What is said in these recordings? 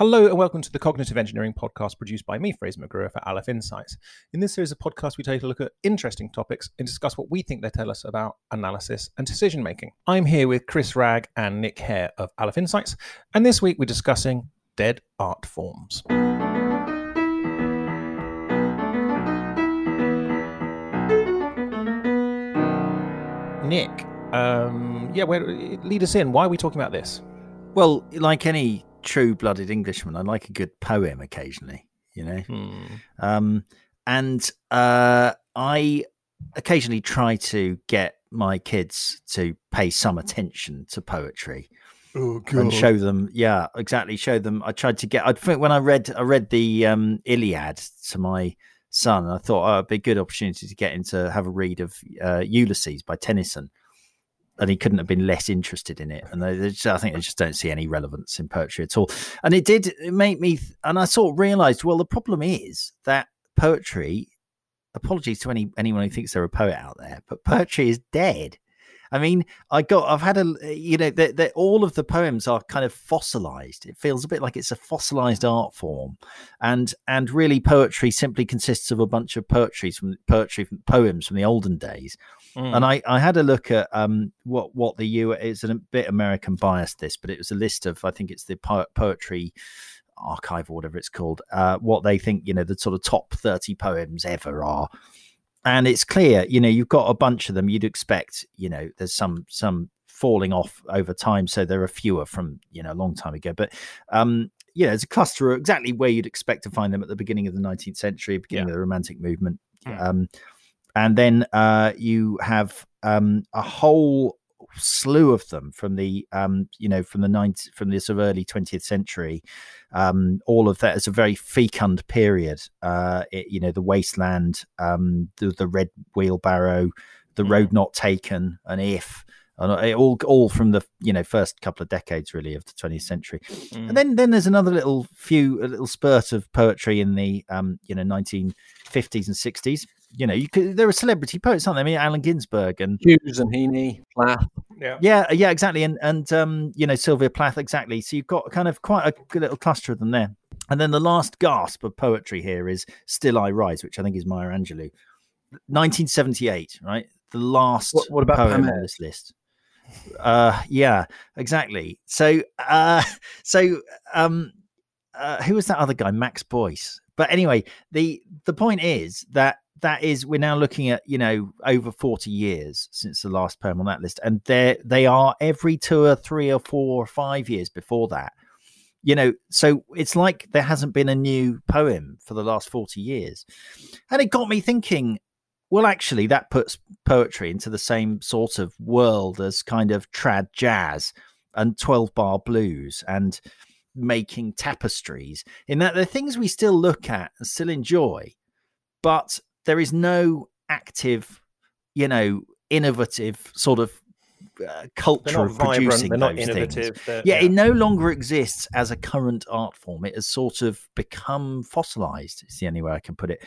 Hello and welcome to the Cognitive Engineering Podcast produced by me, Fraser McGruer, for Aleph Insights. In this series of podcasts, we take a look at interesting topics and discuss what we think they tell us about analysis and decision making. I'm here with Chris Ragg and Nick Hare of Aleph Insights, and this week we're discussing dead art forms. Nick, um, yeah, lead us in. Why are we talking about this? Well, like any true-blooded Englishman, I like a good poem occasionally. You know, Hmm. um, and uh, I occasionally try to get my kids to pay some attention to poetry Oh, and show them. Yeah, exactly. Show them. I tried to get. I think when I read, I read the um, Iliad to my son. I thought oh, it'd be a good opportunity to get him to have a read of uh, Ulysses by Tennyson. And he couldn't have been less interested in it. And they, just, I think they just don't see any relevance in poetry at all. And it did it make me, and I sort of realized, well, the problem is that poetry. Apologies to any anyone who thinks they're a poet out there, but poetry is dead. I mean, I got, I've had a, you know, that all of the poems are kind of fossilized. It feels a bit like it's a fossilized art form, and and really, poetry simply consists of a bunch of poetry from poetry from poems from the olden days. Mm. And I, I had a look at um what what the U it's a bit American biased this, but it was a list of I think it's the po- poetry archive or whatever it's called. Uh, what they think you know the sort of top thirty poems ever are, and it's clear you know you've got a bunch of them. You'd expect you know there's some some falling off over time, so there are fewer from you know a long time ago, but um. You know, there's a cluster exactly where you'd expect to find them at the beginning of the 19th century, beginning Yeah. of the Romantic movement. Mm. Um, and then uh, you have um, a whole slew of them from the um, you know from the 90, from the sort of early 20th century um, all of that is a very fecund period uh, it, you know the wasteland um, the, the red wheelbarrow the Mm. road not taken and if all all from the you know first couple of decades really of the 20th century. Mm. and then then there's another little few a little spurt of poetry in the um you know 1950s and 60s you know you could there are celebrity poets aren't there? I mean allen ginsberg and Hughes and Heaney, Plath. yeah. yeah yeah exactly. And and um you know sylvia plath exactly. So you've got kind of quite a good little cluster of them there. And then the last gasp of poetry here is still i rise which i think is maya angelou. 1978 right? The last What- what about poem on this list uh yeah exactly. So uh so um uh, who was that other guy? Max boyce. But anyway the the point is that that is we're now looking at you know over 40 years since the last poem on that list and they they are every two or three or four or five years before that. You know so it's like there hasn't been a new poem for the last 40 years. And it got me thinking well actually that puts poetry into the same sort of world as kind of trad jazz and 12 bar blues and making tapestries in that they're things we still look at and still enjoy but there is no active you know innovative sort of uh, culture of vibrant. producing those things they're- yeah, it no longer exists as a current art form. It has sort of become fossilized. It's the only way I can put it.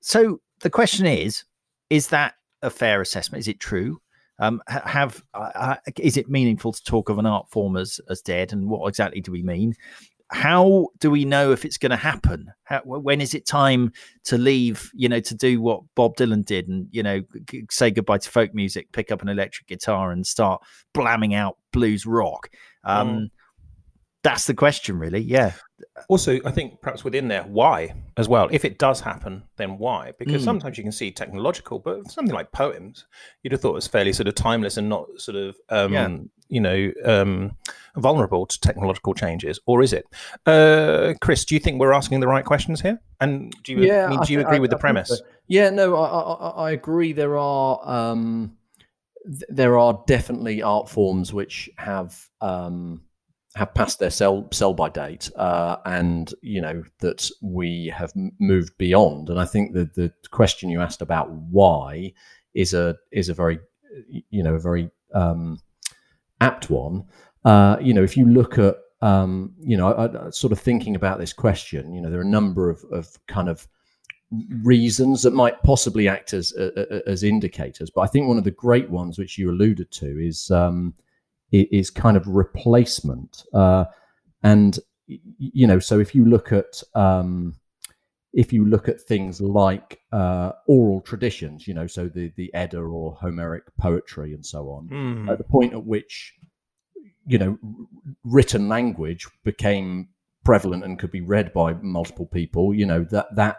So the question is: Is that a fair assessment? Is it true? Um, have uh, is it meaningful to talk of an art form as as dead? And what exactly do we mean? How do we know if it's going to happen? How, when is it time to leave? You know, to do what Bob Dylan did, and you know, g- say goodbye to folk music, pick up an electric guitar, and start blamming out blues rock. Um, Mm. That's the question, really. Yeah. Also, I think perhaps within there, why as well? If it does happen, then why? Because Mm. sometimes you can see technological, but something like poems, you'd have thought it was fairly sort of timeless and not sort of, um, Yeah. you know, um, vulnerable to technological changes. Or is it? Uh, Chris, do you think we're asking the right questions here? And do you, Yeah, I mean, do you thi- agree I- with the I think premise? so. Yeah, no, I, I, I agree. There are um, th- there are definitely art forms which have um, have passed their sell sell by date, uh, and you know that we have moved beyond. And I think that the question you asked about why is a is a very you know a very um, apt one. Uh, you know, if you look at um, you know, I, I, sort of thinking about this question, you know, there are a number of, of kind of reasons that might possibly act as uh, as indicators. But I think one of the great ones, which you alluded to, is um, is kind of replacement. Uh, and you know, so if you look at um, if you look at things like uh, oral traditions, you know, so the the Edda or Homeric poetry and so on, Mm. at the point at which you know written language became prevalent and could be read by multiple people, you know that that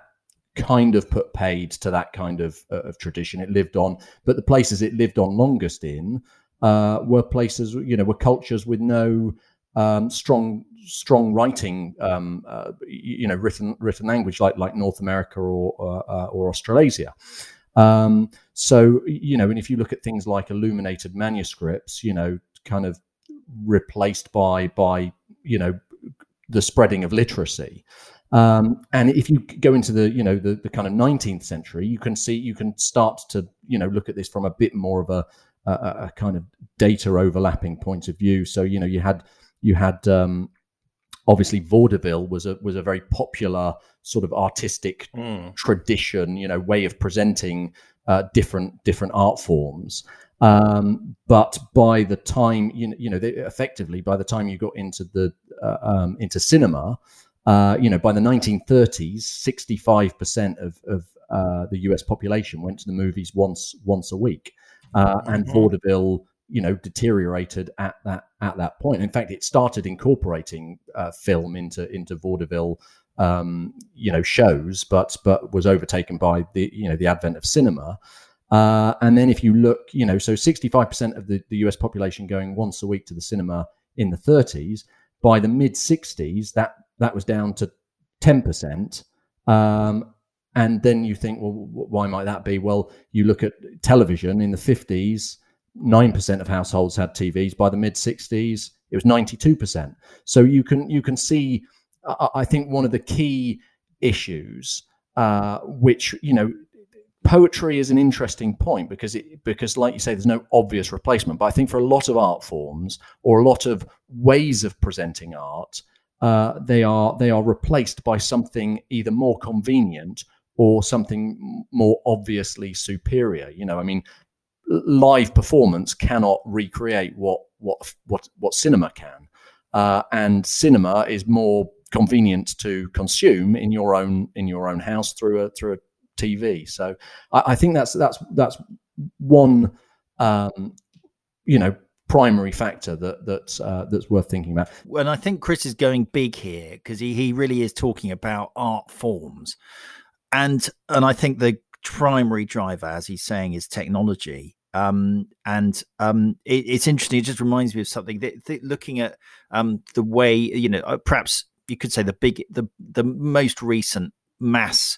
kind of put paid to that kind of uh, of tradition. It lived on, but the places it lived on longest in uh, were places, you know, were cultures with no um, strong strong writing, um, uh, you know, written written language like like North America or uh, or Australasia. Um, so you know, and if you look at things like illuminated manuscripts, you know, kind of replaced by by you know the spreading of literacy. Um, and if you go into the you know the, the kind of 19th century, you can see you can start to you know look at this from a bit more of a, a, a kind of data overlapping point of view. So you know you had you had um, obviously vaudeville was a was a very popular sort of artistic Mm. tradition, you know, way of presenting uh, different different art forms. Um, but by the time you know, you know, they, effectively by the time you got into the uh, um, into cinema, uh, you know, by the 1930s, 65 percent of of uh, the U.S. population went to the movies once once a week, uh, and Mhm. vaudeville, you know, deteriorated at that at that point. In fact, it started incorporating uh, film into into vaudeville um, you know shows, but but was overtaken by the you know the advent of cinema. Uh, and then if you look, you know, so 65% of the, the US population going once a week to the cinema in the 30s. By the mid 60s, that that was down to 10%. Um, and then you think, well, why might that be? Well, you look at television in the 50s, 9% of households had TVs. By the mid 60s, it was 92%. So you can you can see I think one of the key issues, uh, which you know, poetry is an interesting point because it because, like you say, there's no obvious replacement. But I think for a lot of art forms or a lot of ways of presenting art, uh, they are they are replaced by something either more convenient or something more obviously superior. You know, I mean, live performance cannot recreate what what what what cinema can, uh, and cinema is more convenient to consume in your own in your own house through a through a TV. So I, I think that's that's that's one um, you know primary factor that that's uh, that's worth thinking about. and I think Chris is going big here because he, he really is talking about art forms, and and I think the primary driver, as he's saying, is technology. Um, and um, it, it's interesting. It just reminds me of something that, that looking at um, the way you know, uh, perhaps you could say the big, the the most recent mass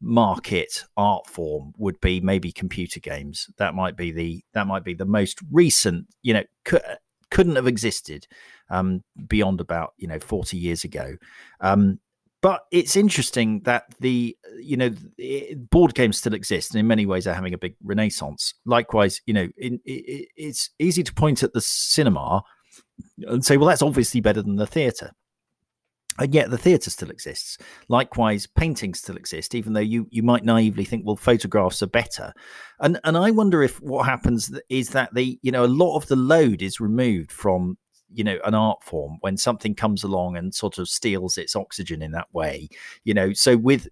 market art form would be maybe computer games. That might be the that might be the most recent. You know, cou- couldn't have existed um, beyond about you know 40 years ago um, but it's interesting that the you know board games still exist and in many ways are having a big renaissance likewise you know in, i it's easy to point at the cinema and say well that's obviously better than the theatre and yet the theatre still exists. Likewise, paintings still exist, even though you you might naively think, well, photographs are better. And and I wonder if what happens is that the you know a lot of the load is removed from you know an art form when something comes along and sort of steals its oxygen in that way. You know, so with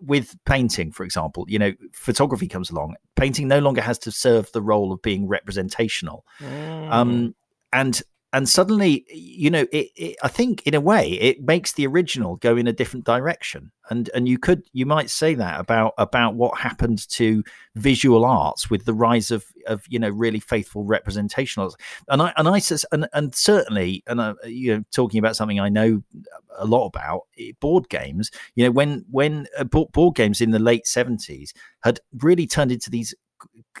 with painting, for example, you know, photography comes along. Painting no longer has to serve the role of being representational Mm. um and and suddenly you know it, it i think in a way it makes the original go in a different direction. And and you could you might say that about about what happened to visual arts with the rise of of you know really faithful representational and i and i and and certainly and you know talking about something i know a lot about eh, board games you know when when uh, board games in the late 70s had really turned into these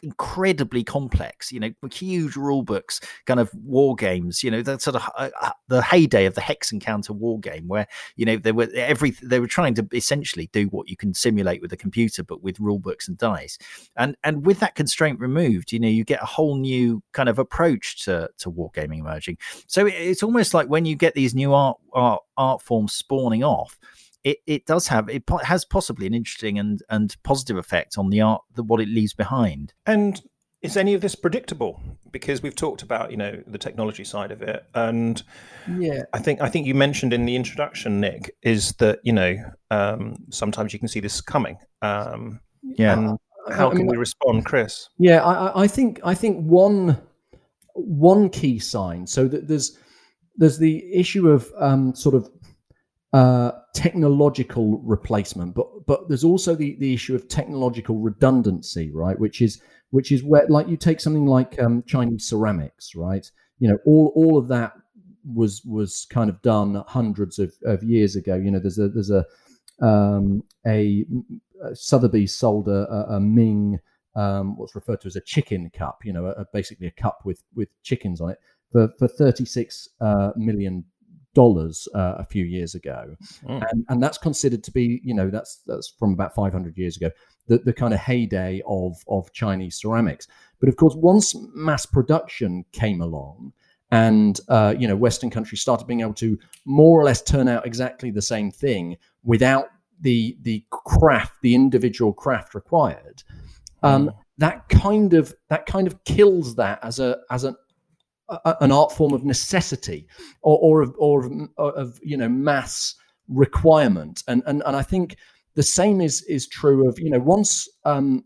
incredibly complex you know huge rule books kind of war games you know that sort of uh, uh, the heyday of the hex and counter war game where you know they were every they were trying to essentially do what you can simulate with a computer but with rule books and dice. And and with that constraint removed you know you get a whole new kind of approach to to wargaming emerging. So it, it's almost like when you get these new art art, art forms spawning off it, it does have it po- has possibly an interesting and and positive effect on the art that what it leaves behind And is any of this predictable? Because we've talked about you know the technology side of it, and yeah, I think I think you mentioned in the introduction, Nick, is that you know um, sometimes you can see this coming. Um, yeah. And how I can mean, we respond, Chris? Yeah, I, I- I think I think one one key sign. So that there's there's the issue of um, sort of uh, technological replacement, but but there's also the the issue of technological redundancy, right? Which is which is where like you take something like um, Chinese ceramics, right? You know, all all of that was was kind of done hundreds of, of years ago. You know, there's a there's a um, a Sotheby's sold a, a, Ming um, what's referred to as a chicken cup. You know, a- basically a cup with with chickens on it for for thirty six uh, million dollars uh, a few years ago, Mm. and and that's considered to be you know that's that's from about five hundred years ago. The, the kind of heyday of of Chinese ceramics, but of course, once mass production came along, and uh, you know Western countries started being able to more or less turn out exactly the same thing without the the craft, the individual craft required. Um, That kind of that kind of kills that as a as an an art form of necessity or or of, or of, of you know mass requirement, and and and I think the same is is true of you know once um,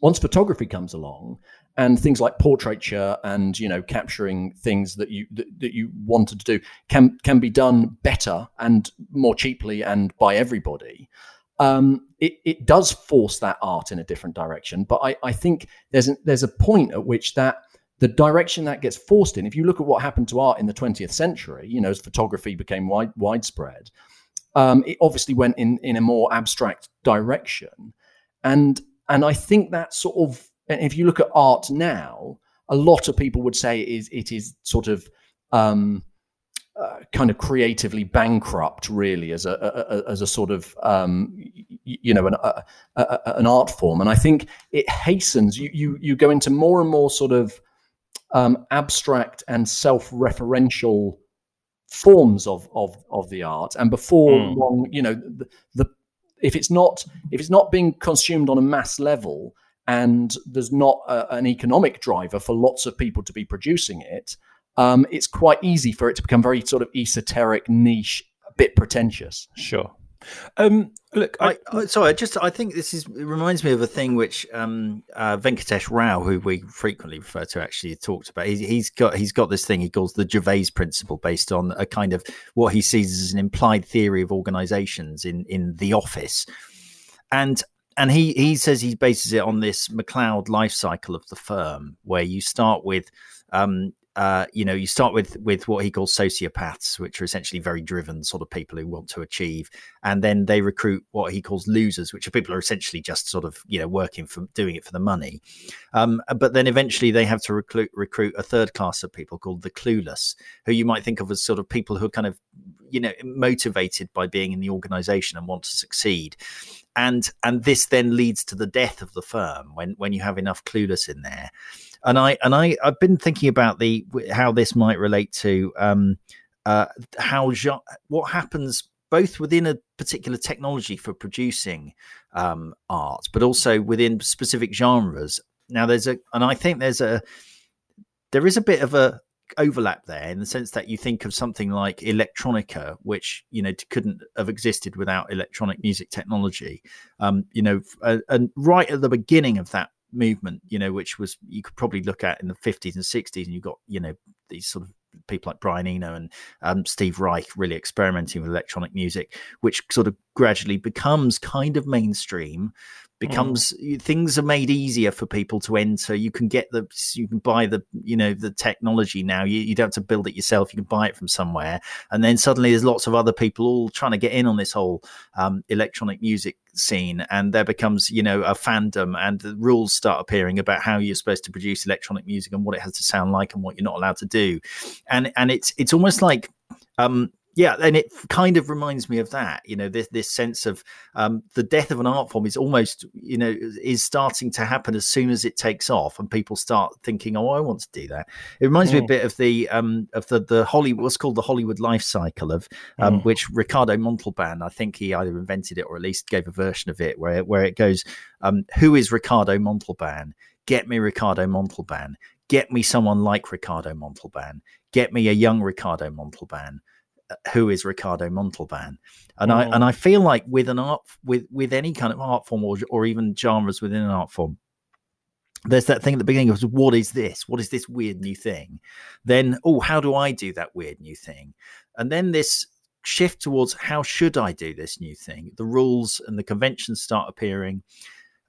once photography comes along and things like portraiture and you know capturing things that you that, that you wanted to do can can be done better and more cheaply and by everybody um, it, it does force that art in a different direction. But I, I think there's there's a point at which that the direction that gets forced in if you look at what happened to art in the 20th century you know as photography became wide, widespread um, it obviously went in in a more abstract direction and and I think that sort of if you look at art now, a lot of people would say it is it is sort of um, uh, kind of creatively bankrupt, really, as a, a, a as a sort of um, you know an a- an art form. And I think it hastens. You you you go into more and more sort of um, abstract and self-referential forms of of of the art. And before Hmm. long, you know the, the if it's not if it's not being consumed on a mass level and there's not a, an economic driver for lots of people to be producing it um, it's quite easy for it to become very sort of esoteric niche a bit pretentious Sure. Um, look, I, I, sorry, I just I think this is it reminds me of a thing which um, uh, Venkatesh Rao, who we frequently refer to, actually talked about. He's, he's got he's got this thing he calls the Gervais principle, based on a kind of what he sees as an implied theory of organisations in in the office, and and he he says he bases it on this MacLeod life cycle of the firm, where you start with. Um, uh, you know, you start with with what he calls sociopaths, which are essentially very driven sort of people who want to achieve, and then they recruit what he calls losers, which are people who are essentially just sort of you know working for doing it for the money. Um, but then eventually they have to recruit recruit a third class of people called the clueless, who you might think of as sort of people who are kind of you know motivated by being in the organization and want to succeed. And and this then leads to the death of the firm when when you have enough clueless in there and i and i i've been thinking about the how this might relate to um uh how what happens both within a particular technology for producing um art but also within specific genres. Now there's a and i think there's a there is a bit of a overlap there in the sense that you think of something like electronica which you know couldn't have existed without electronic music technology. Um you know uh, and right at the beginning of that movement you know which was you could probably look at in the 50s and 60s and you got you know these sort of people like Brian Eno and um, Steve Reich really experimenting with electronic music, which sort of gradually becomes kind of mainstream. Becomes things are made easier for people to enter. You can get the, you can buy the, you know, the technology now. You, you don't have to build it yourself. You can buy it from somewhere, and then suddenly there's lots of other people all trying to get in on this whole um, electronic music scene, and there becomes, you know, a fandom, and the rules start appearing about how you're supposed to produce electronic music and what it has to sound like and what you're not allowed to do and and it's it's almost like um yeah and it kind of reminds me of that you know this this sense of um the death of an art form is almost you know is starting to happen as soon as it takes off and people start thinking oh i want to do that it reminds me a Mm. bit of the um of the the hollywood what's called the hollywood life cycle of um Mm. which ricardo montalban i think he either invented it or at least gave a version of it where where it goes um who is ricardo montalban get me Ricardo Montalban, get me someone like Ricardo Montalban, get me a young Ricardo Montalban. Who is Ricardo Montalban? And I and I feel like with an art with with any kind of art form or or even genres within an art form, there's that thing at the beginning of what is this? What is this weird new thing? Then, oh, how do I do that weird new thing? And then this shift towards how should I do this new thing? The rules and the conventions start appearing.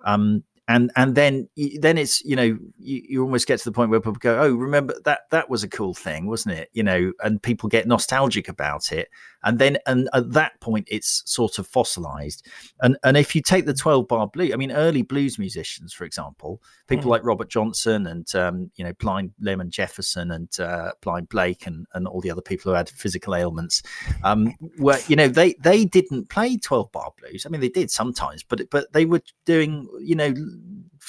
Um, and and then then it's you know you, you almost get to the point where people go oh remember that that was a cool thing wasn't it? You know and people get nostalgic about it and then and at that point it's sort of fossilized and and if you take the 12 bar blues i mean early blues musicians for example people mm. like robert johnson and um, you know blind lemon jefferson and uh, blind blake and and all the other people who had physical ailments um, were you know they they didn't play 12 bar blues i mean they did sometimes but but they were doing you know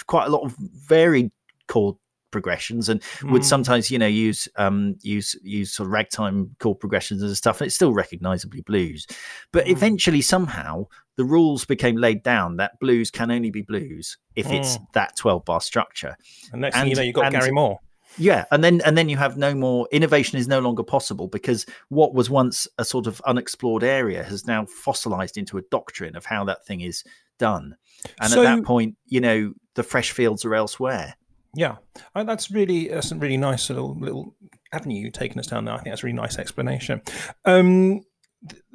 quite a lot of varied chord progressions and mm. would sometimes you know use um use use sort of ragtime chord progressions and stuff and it's still recognizably blues but mm. eventually somehow the rules became laid down that blues can only be blues if mm. it's that 12 bar structure and next and, thing you know you've got and, Gary Moore yeah and then and then you have no more innovation is no longer possible because what was once a sort of unexplored area has now fossilized into a doctrine of how that thing is done and so, at that point you know the fresh fields are elsewhere yeah, that's really that's a really nice little little avenue you've taken us down there. I think that's a really nice explanation. Um,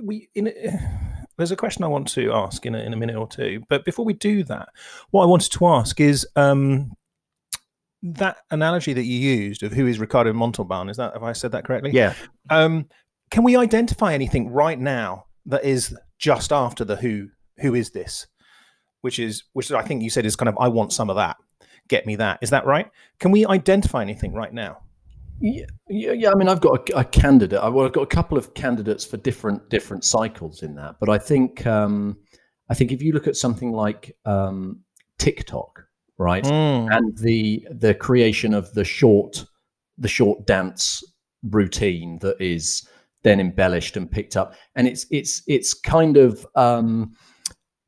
we in, there's a question I want to ask in a, in a minute or two, but before we do that, what I wanted to ask is um, that analogy that you used of who is Ricardo Montalban. Is that have I said that correctly? Yeah. Um, can we identify anything right now that is just after the who? Who is this? Which is which I think you said is kind of I want some of that get me that. Is that right? Can we identify anything right now? Yeah, yeah, yeah. I mean, I've got a, a candidate. Well, I've got a couple of candidates for different different cycles in that. But I think um, I think if you look at something like um, TikTok, right, mm. and the the creation of the short the short dance routine that is then embellished and picked up, and it's it's it's kind of um,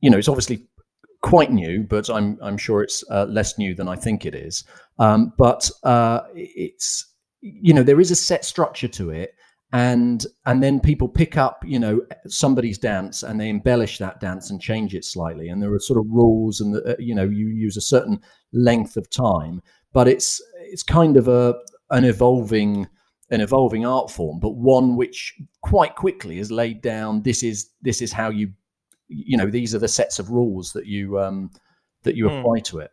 you know it's obviously quite new, but I'm I'm sure it's uh, less new than I think it is. Um, but uh, it's you know there is a set structure to it, and and then people pick up you know somebody's dance and they embellish that dance and change it slightly, and there are sort of rules and the, uh, you know you use a certain length of time, but it's it's kind of a an evolving an evolving art form, but one which quite quickly is laid down. This is this is how you you know these are the sets of rules that you um, that you mm. apply to it.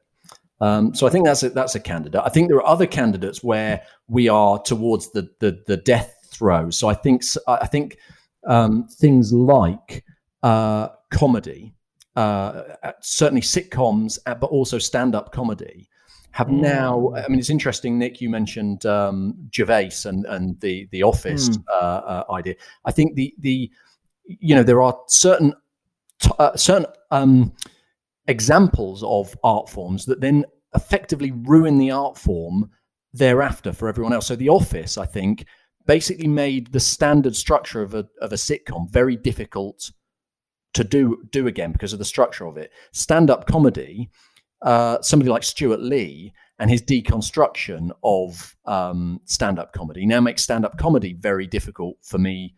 Um, so I think that's a, that's a candidate. I think there are other candidates where we are towards the the, the death throe. So I think I think um, things like uh, comedy, uh, certainly sitcoms, uh, but also stand up comedy. Have mm. now. I mean, it's interesting, Nick. You mentioned um, Gervais and and the the Office mm. uh, idea. I think the the you know there are certain t- uh, certain um, examples of art forms that then effectively ruin the art form thereafter for everyone else. So The Office, I think, basically made the standard structure of a of a sitcom very difficult to do do again because of the structure of it. Stand up comedy, uh, somebody like Stewart Lee and his deconstruction of um, stand up comedy now makes stand up comedy very difficult for me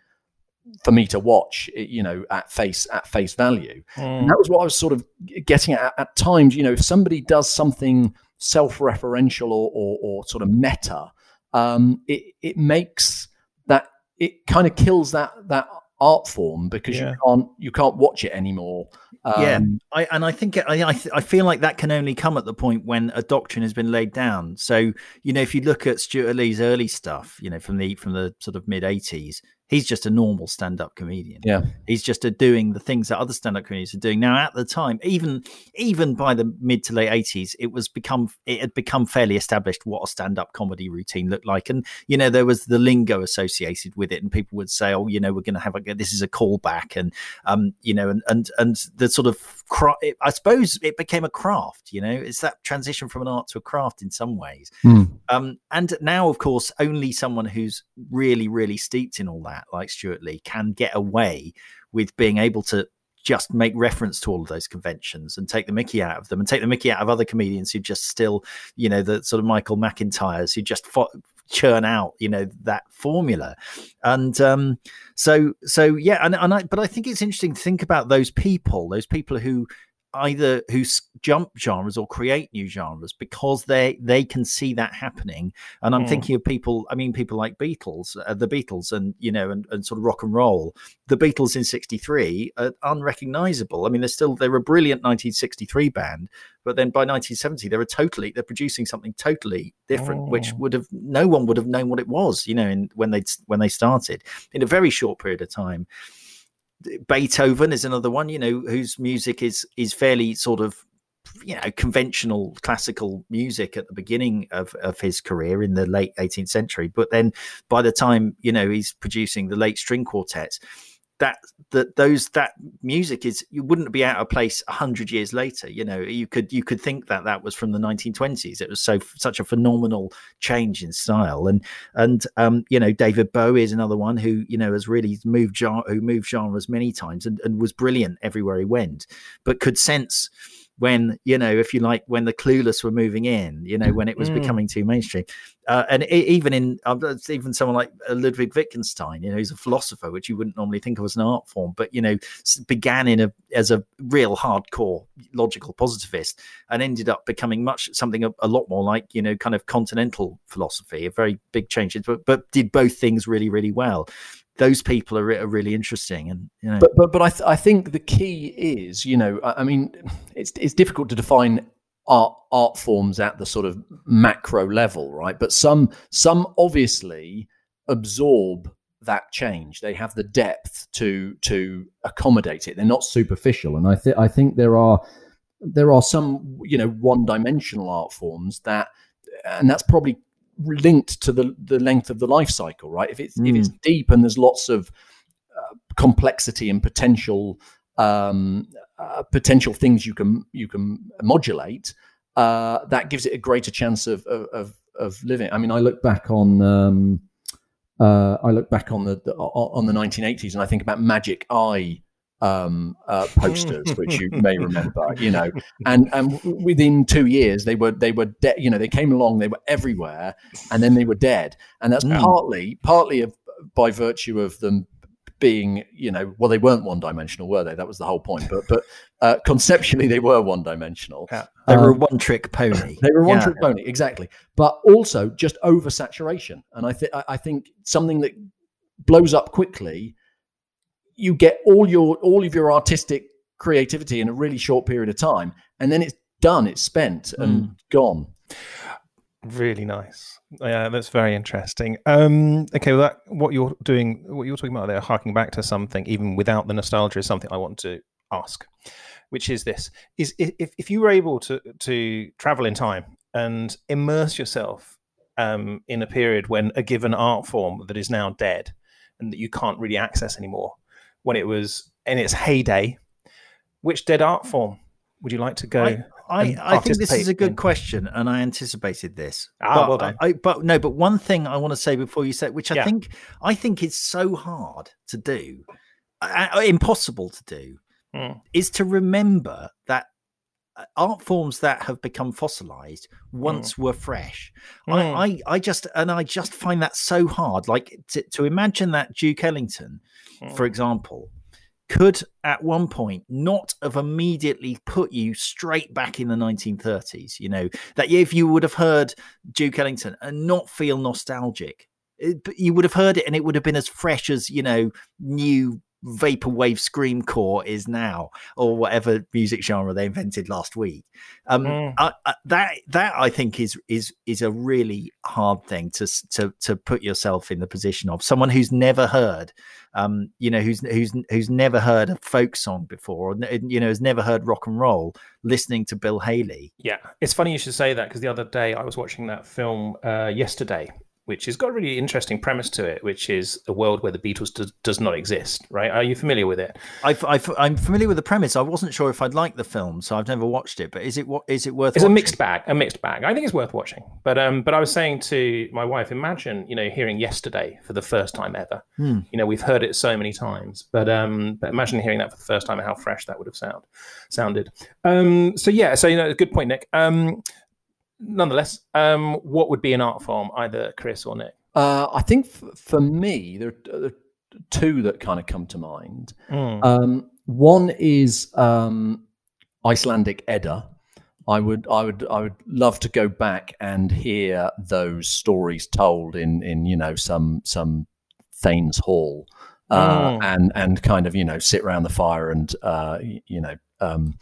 for me to watch, you know, at face at face value. Mm. And that was what I was sort of getting at. At times, you know, if somebody does something self-referential or, or, or sort of meta, um, it it makes that it kind of kills that that art form because yeah. you can't you can't watch it anymore. Um, yeah, I, and I think I, I, I feel like that can only come at the point when a doctrine has been laid down. So you know, if you look at Stewart Lee's early stuff, you know, from the from the sort of mid '80s, he's just a normal stand-up comedian. Yeah, he's just a doing the things that other stand-up comedians are doing now. At the time, even even by the mid to late eighties, it was become it had become fairly established what a stand-up comedy routine looked like, and you know there was the lingo associated with it, and people would say, "Oh, you know, we're going to have a this is a callback," and um, you know, and and and the sort of I suppose it became a craft. You know, it's that transition from an art to a craft in some ways. Mm. Um, and now, of course, only someone who's really really steeped in all that that, like Stewart Lee, can get away with being able to just make reference to all of those conventions and take the Mickey out of them, and take the Mickey out of other comedians who just still, you know, the sort of Michael McIntyres who just fo- churn out, you know, that formula. And um, so, so yeah, and, and I, but I think it's interesting to think about those people, those people who either who jump genres or create new genres because they they can see that happening and i'm mm. thinking of people i mean people like beatles uh, the beatles and you know and, and sort of rock and roll the beatles in 63 are unrecognizable i mean they're still they're a brilliant 1963 band but then by 1970 they're a totally they're producing something totally different oh. which would have no one would have known what it was you know in, when they when they started in a very short period of time Beethoven is another one, you know, whose music is is fairly sort of you know conventional classical music at the beginning of, of his career in the late 18th century. But then by the time you know he's producing the late string quartets that that those that music is you wouldn't be out of place a hundred years later. You know, you could you could think that that was from the 1920s. It was so such a phenomenal change in style, and and um, you know, David Bowie is another one who you know has really moved who moved genres many times and, and was brilliant everywhere he went, but could sense when you know if you like when the clueless were moving in you know when it was mm. becoming too mainstream uh, and it, even in uh, even someone like uh, ludwig wittgenstein you know he's a philosopher which you wouldn't normally think of as an art form but you know began in a as a real hardcore logical positivist and ended up becoming much something a, a lot more like you know kind of continental philosophy a very big change but, but did both things really really well those people are, are really interesting. And you know, but but but I th- I think the key is you know I, I mean it's it's difficult to define art art forms at the sort of macro level, right? But some some obviously absorb that change. They have the depth to to accommodate it. They're not superficial, and I think I think there are there are some you know one dimensional art forms that, and that's probably linked to the the length of the life cycle, right? If it's mm. if it's mm. deep and there's lots of uh, complexity and potential um, uh, potential things you can you can modulate, uh, that gives it a greater chance of, of of living. I mean, I look back on. Um, uh, I look back on the, the, on the 1980s and I think about Magic Eye um, uh, posters, which you may remember, you know, and and within two years they were they were dead. You know, they came along, they were everywhere, and then they were dead, and that's mm. partly partly of, by virtue of them being, you know, well, they weren't one dimensional, were they? That was the whole point. But but uh, conceptually, they were one dimensional. Yeah. They um, were a um, one trick pony. They were a one trick yeah. pony, exactly. But also just oversaturation, and I think I think something that blows up quickly you get all your all of your artistic creativity in a really short period of time, and then it's done, it's spent and mm. gone. Really nice. Yeah, that's very interesting. Um, okay, well, that what you're doing, what you're talking about there, harking back to something, even without the nostalgia, is something I want to ask, which is this: is if if you were able to to travel in time and immerse yourself um, in a period when a given art form that is now dead and that you can't really access anymore when it was in its heyday, which dead art form would you like to go? I, I, I think this is a good in? question, and I anticipated this. Ah, but, well done. I, but no, but one thing I want to say before you say, which I yeah. think I think is so hard to do, uh, impossible to do, mm. is to remember that uh, art forms that have become fossilized once mm. were fresh. Mm. I, I, I just and I just find that so hard. Like to, to imagine that Duke Ellington, mm. for example, could at one point not have immediately put you straight back in the 1930s. You know that if you would have heard Duke Ellington and not feel nostalgic. It, you would have heard it and it would have been as fresh as you know new vaporwave screamcore is now, or whatever music genre they invented last week. Um, mm. I, I, that that I think is is is a really hard thing to to to put yourself in the position of someone who's never heard, um, you know, who's who's who's never heard a folk song before, or you know, has never heard rock and roll, listening to Bill Haley. Yeah, it's funny you should say that because the other day I was watching that film uh, yesterday which has got a really interesting premise to it, which is a world where the Beatles do, does not exist. Right? Are you familiar with it? i am familiar with the premise. I wasn't sure if I'd like the film, so I've never watched it. But is it what is it worth? It's watching? a mixed bag. A mixed bag. I think it's worth watching. But um, but I was saying to my wife, imagine you know hearing yesterday for the first time ever. Hmm. You know we've heard it so many times, but um, but imagine hearing that for the first time and how fresh that would have sound sounded. Um, so yeah, so you know, good point, Nick. Um, nonetheless, um, what would be an art form, either Chris or Nick? Uh, I think f- for me, there are, there are two that kind of come to mind. Mm. Um, one is um, Icelandic Edda. I would, I would, I would love to go back and hear those stories told in, in you know, some some Thanes Hall, uh, Mm. and and kind of you know sit around the fire and uh, you know um,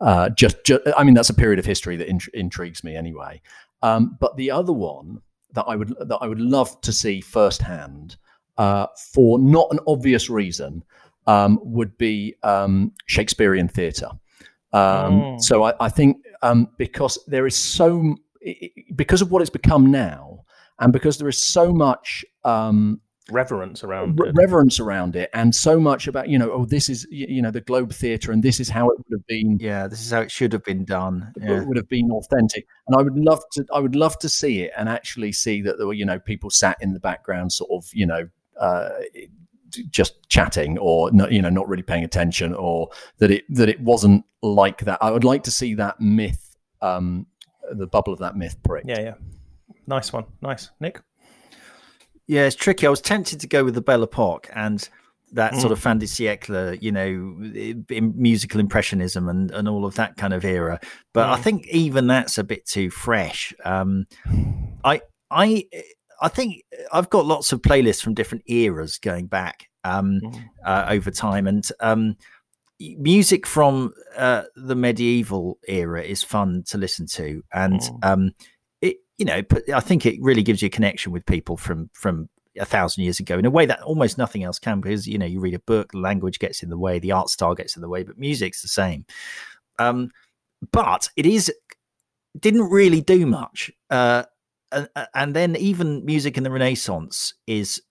uh, just, just I mean that's a period of history that int- intrigues me anyway. Um, but the other one that I would that I would love to see firsthand uh, for not an obvious reason um, would be um, Shakespearean theatre. Um, Mm. So I, I think um, because there is so because of what it's become now, and because there is so much um, Reverence around re- it. reverence around it, and so much about you know oh this is you know the Globe Theatre, and this is how it would have been Yeah, this is how it should have been done. Yeah. would have been authentic. And I would love to I would love to see it and actually see that there were, you know, people sat in the background sort of, you know, uh, just chatting or not, you know, not really paying attention or that it that it wasn't like that. I would like to see that myth um the bubble of that myth pricked. Yeah, yeah. Nice one. Nice. Nick? Yeah, it's tricky. I was tempted to go with the Belle Epoque and that Mm. sort of fin de siècle, you know, musical impressionism and, and all of that kind of era. But I Mm. think even that's a bit too fresh. Um, I, I, I think I've got lots of playlists from different eras going back um, Mm. uh, over time, and um, music from uh, the medieval era is fun to listen to, and Mm. um, you know, I think it really gives you a connection with people from from a thousand years ago in a way that almost nothing else can because you know you read a book language gets in the way the art style gets in the way but music's the same. Um but it is didn't really do much uh and, and then even music in the renaissance is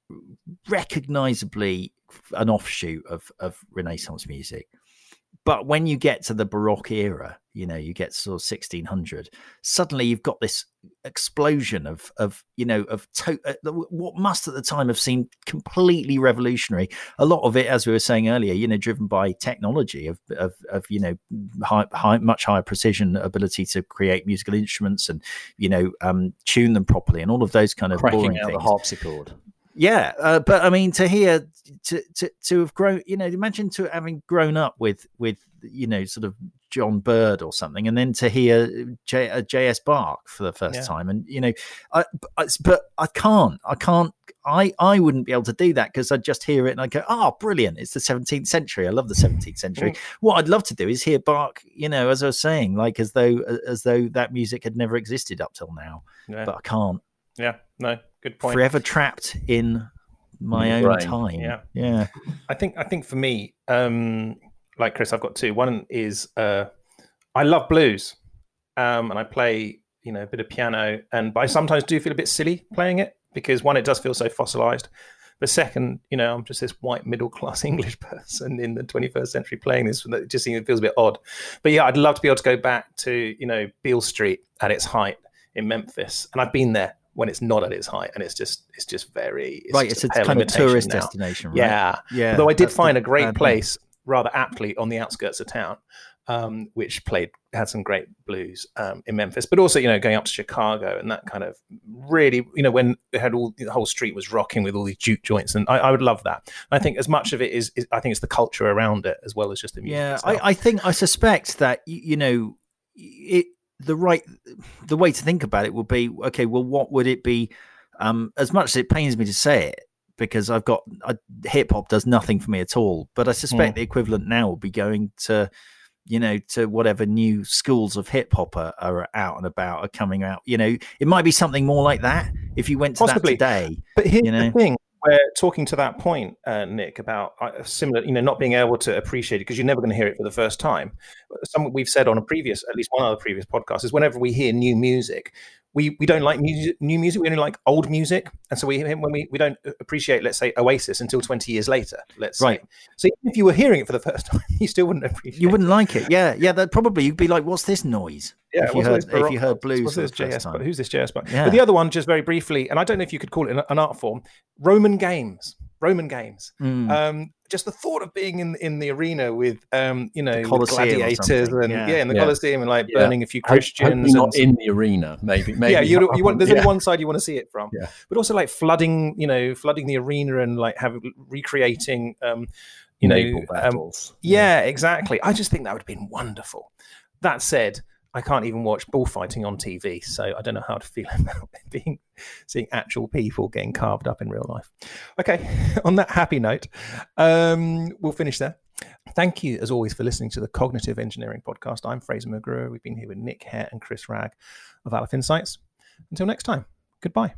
recognizably an offshoot of of renaissance music but when you get to the baroque era you know you get sort of 1600 suddenly you've got this explosion of of you know of to- uh, what must at the time have seemed completely revolutionary a lot of it as we were saying earlier you know driven by technology of of, of you know high, high much higher precision ability to create musical instruments and you know um tune them properly and all of those kind of Cracking boring out things the harpsichord. Yeah, uh, but I mean, to hear to, to to have grown, you know, imagine to having grown up with with you know sort of John Bird or something, and then to hear J, uh, J.S. Bach for the first Yeah. time, and you know, I, I but I can't, I can't, I I wouldn't be able to do that because I'd just hear it and I go, oh, brilliant, it's the 17th century. I love the 17th century. What I'd love to do is hear Bach, you know, as I was saying, like as though as though that music had never existed up till now, Yeah. but I can't. Yeah. No, good point. Forever trapped in my own Brain, time. yeah. yeah. I think I think for me, um, like Chris, I've got two. One is uh, I love blues, um, and I play you know a bit of piano, and but I sometimes do feel a bit silly playing it because one, it does feel so fossilized. But second, you know, I'm just this white middle class English person in the 21st century playing this. It just seems it feels a bit odd. But yeah, I'd love to be able to go back to you know Beale Street at its height in Memphis, and I've been there when it's not at its height, and it's just it's just very it's right, just it's a pale kind of tourist now. destination, right? Yeah, yeah. Although I did that's the find a great bad thing. place rather aptly on the outskirts of town, um, which played had some great blues um, in Memphis, but also you know going up to Chicago and that kind of really you know when it had all the whole street was rocking with all these juke joints, and I, I would love that. I think as much of it is, is I think it's the culture around it as well as just the music. Yeah. I, I think I suspect that you know it. The right, the way to think about it would be okay. Well, what would it be? Um, as much as it pains me to say it, because I've got hip hop does nothing for me at all. But I suspect the equivalent now will be going to, you know, to whatever new schools of hip hop are, are out and about are coming out. You know, it might be something more like that if you went to Possibly. that today. But here's you know? the thing: we're talking to that point, uh, Nick, about uh, similar, you know, not being able to appreciate it because you're never going to hear it for the first time. Something we've said on a previous, at least one other previous podcast, is whenever we hear new music, we we don't like music, new music. We only like old music, and so we when we we don't appreciate, let's say, Oasis until twenty years later. Let's Right. say. So even if you were hearing it for the first time, you still wouldn't appreciate. You wouldn't like it. Yeah, yeah. That probably you'd be like, "What's this noise?" Yeah, if you heard if you heard blues what's this JS, but who's this JS? But, Yeah. but the other one, just very briefly, and I don't know if you could call it an, an art form. Roman games, Roman games. Mm. Um, just the thought of being in in the arena with, um, you know, gladiators and yeah. yeah, in the Yeah. Colosseum and like Yeah. burning a few Christians. not in the arena. Maybe. maybe yeah, you, you want, there's only one side you want to see it from. Yeah. But also like flooding, you know, flooding the arena and like have recreating, um, you know, um, yeah, exactly. I just think that would have been wonderful. That said, I can't even watch bullfighting on TV, so I don't know how to feel about being seeing actual people getting carved up in real life. Okay, on that happy note, um, we'll finish there. Thank you, as always, for listening to the Cognitive Engineering Podcast. I'm Fraser McGrew. We've been here with Nick Hare and Chris Ragg of Aleph Insights. Until next time, goodbye.